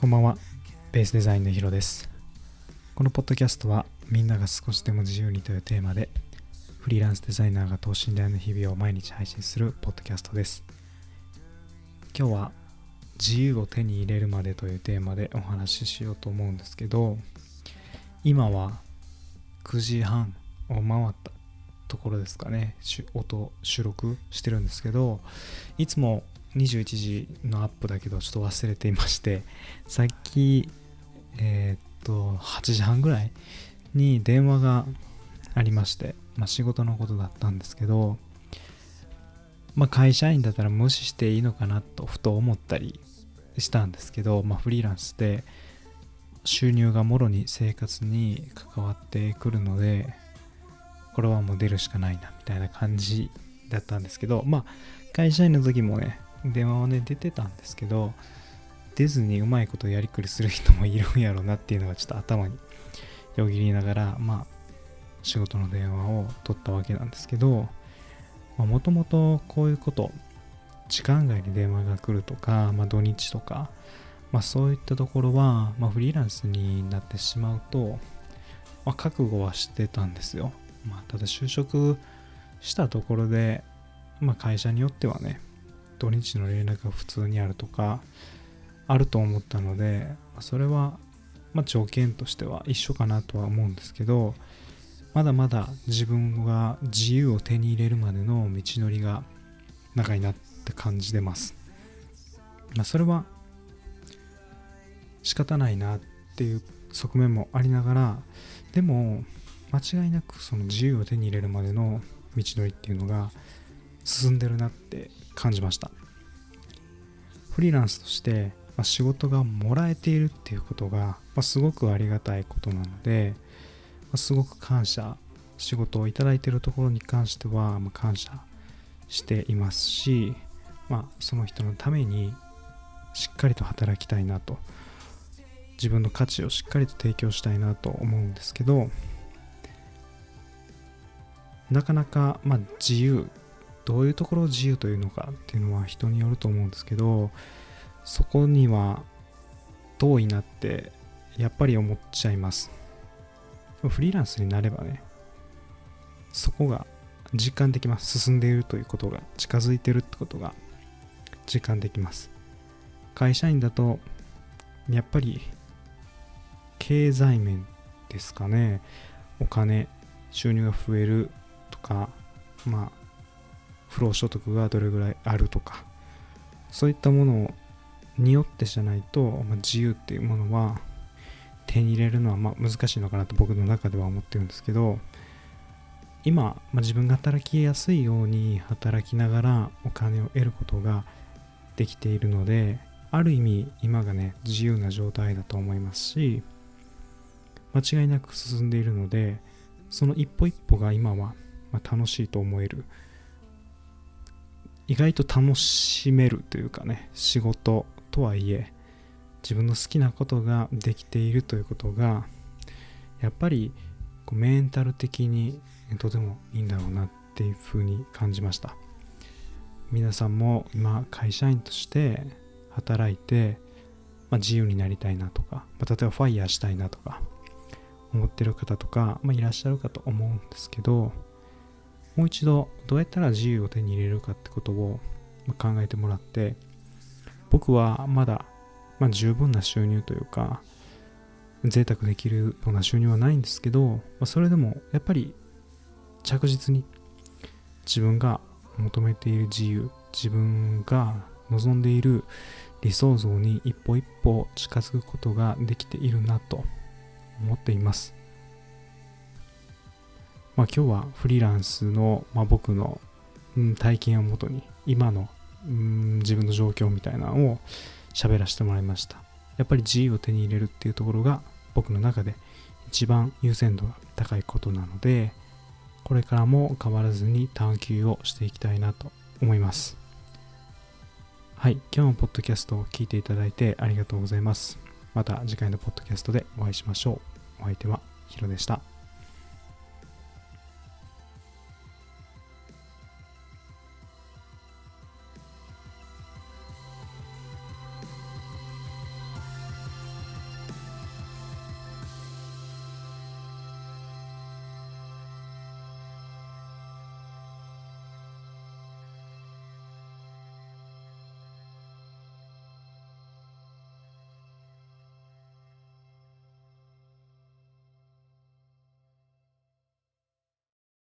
こんばんは、ベースデザインのヒロです。このポッドキャストは、みんなが少しでも自由にというテーマで、フリーランスデザイナーが等身大の日々を毎日配信するポッドキャストです。今日は、自由を手に入れるまでというテーマでお話ししようと思うんですけど、今は9時半を回ったところですかね、音収録してるんですけど、いつも21時のアップだけどちょっと忘れていましてさっきえーっと8時半ぐらいに電話がありまして、まあ、仕事のことだったんですけど、まあ、会社員だったら無視していいのかなとふと思ったりしたんですけど、まあ、フリーランスで収入がもろに生活に関わってくるのでこれはもう出るしかないなみたいな感じだったんですけどまあ会社員の時もね電話はね出てたんですけど出ずにうまいことやりくりする人もいるんやろうなっていうのがちょっと頭によぎりながらまあ仕事の電話を取ったわけなんですけどもともとこういうこと時間外に電話が来るとか、まあ、土日とか、まあ、そういったところは、まあ、フリーランスになってしまうと、まあ、覚悟はしてたんですよ、まあ、ただ就職したところで、まあ、会社によってはね土日の連絡が普通にあるとかあると思ったのでそれはまあ条件としては一緒かなとは思うんですけどまだまだ自分が自由を手に入れるまでの道のりが長いなって感じてます。まあ、それは仕方ないなっていう側面もありながらでも間違いなくその自由を手に入れるまでの道のりっていうのが進んでるなって感じました。フリーランスとして、仕事がもらえているっていうことが、すごくありがたいことなので、すごく感謝仕事をいただいているところに関しては、感謝していますし、まあ、その人のためにしっかりと働きたいなと自分の価値をしっかりと提供したいなと思うんですけどなかなか、まあ、自由どういうところを自由というのかっていうのは人によると思うんですけどそこには遠いなってやっぱり思っちゃいます。フリーランスになればねそこが実感できます。進んでいるということが近づいてるってことが実感できます。会社員だとやっぱり経済面ですかね。お金収入が増えるとかまあ不労所得がどれぐらいあるとかそういったものによってじゃないと、まあ、自由っていうものは手に入れるのはま難しいのかなと僕の中では思ってるんですけど今、まあ、自分が働きやすいように働きながらお金を得ることができているのである意味今がね自由な状態だと思いますし間違いなく進んでいるのでその一歩一歩が今は楽しいと思える意外と楽しめるというかね仕事とはいえ自分の好きなことができているということがやっぱりこうメンタル的にとてもいいんだろうなっていうふうに感じました。皆さんも今会社員として働いて、まあ、自由になりたいなとか、まあ、例えばファイヤーしたいなとか思ってる方とか、まあ、いらっしゃるかと思うんですけどもう一度どうやったら自由を手に入れるかってことを考えてもらって僕はまだ、まあ、十分な収入というか贅沢できるような収入はないんですけど、まあ、それでもやっぱり着実に自分が求めている自由自分が望んでいる理想像に一歩一歩近づくことができているなと思っています。まあ、今日はフリーランスの、まあ、僕の、うん、体験をもとに今の、うん、自分の状況みたいなのを喋らせてもらいました。やっぱり自由を手に入れるっていうところが僕の中で一番優先度が高いことなのでこれからも変わらずに探求をしていきたいなと思います。はい今日もポッドキャストを聞いていただいてありがとうございます。また次回のポッドキャストでお会いしましょう。お相手はヒロでした。